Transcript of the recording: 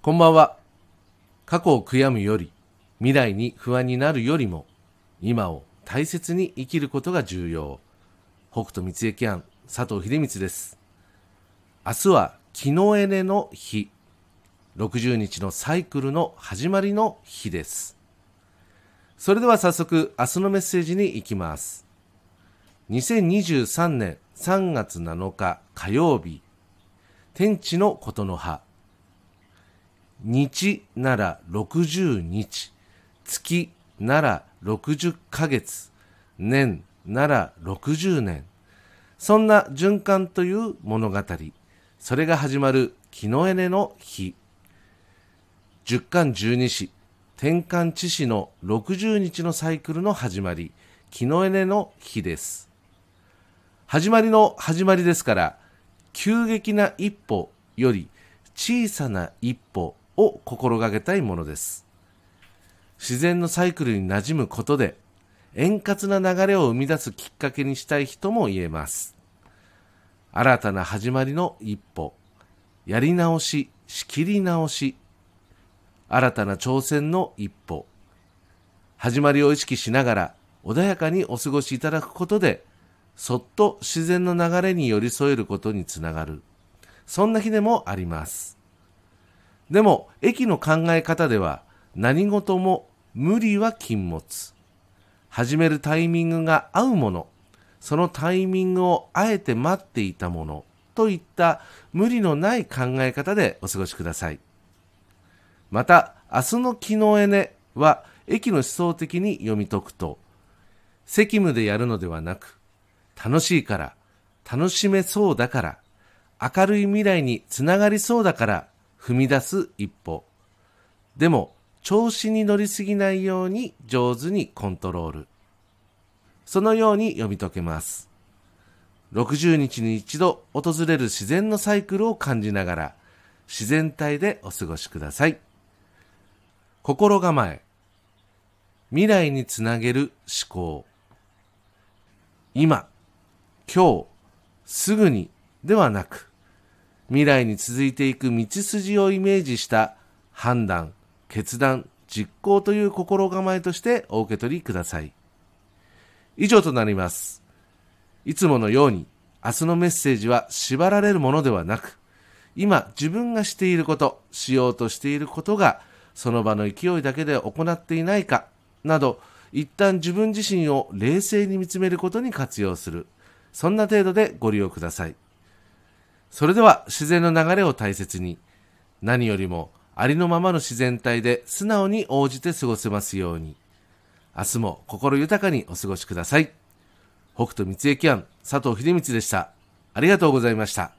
こんばんは。過去を悔やむより、未来に不安になるよりも、今を大切に生きることが重要。北斗三重庵佐藤秀光です。明日は木のエネの日。60日のサイクルの始まりの日です。それでは早速明日のメッセージに行きます。2023年3月7日火曜日、天地のことの葉。日なら60日、月なら60ヶ月、年なら60年。そんな循環という物語。それが始まる木のエネの日。十巻十二支、天干地支の60日のサイクルの始まり、木のエネの日です。始まりの始まりですから、急激な一歩より小さな一歩を心がけたいものです。自然のサイクルに馴染むことで、円滑な流れを生み出すきっかけにしたい人も言えます。新たな始まりの一歩、やり直し、仕切り直し、新たな挑戦の一歩、始まりを意識しながら穏やかにお過ごしいただくことで、そっと自然の流れに寄り添えることにつながる。そんな日でもあります。でも、駅の考え方では、何事も無理は禁物。始めるタイミングが合うもの、そのタイミングをあえて待っていたもの、といった無理のない考え方でお過ごしください。また、明日の木のエネは、駅の思想的に読み解くと、責務でやるのではなく、楽しいから、楽しめそうだから、明るい未来につながりそうだから踏み出す一歩。でも、調子に乗りすぎないように上手にコントロール。そのように読み解けます。60日に一度訪れる自然のサイクルを感じながら、自然体でお過ごしください。心構え。未来につなげる思考。今、今日、すぐにではなく、未来に続いていく道筋をイメージした判断、決断、実行という心構えとしてお受け取りください。以上となります。いつものように明日のメッセージは縛られるものではなく、今自分がしていること、しようとしていることがその場の勢いだけで行っていないかなど一旦自分自身を冷静に見つめることに活用するそんな程度でご利用くださいそれでは自然の流れを大切に何よりもありのままの自然体で素直に応じて過ごせますように。明日も心豊かにお過ごしください。北斗三重庵佐藤秀光でした。ありがとうございました。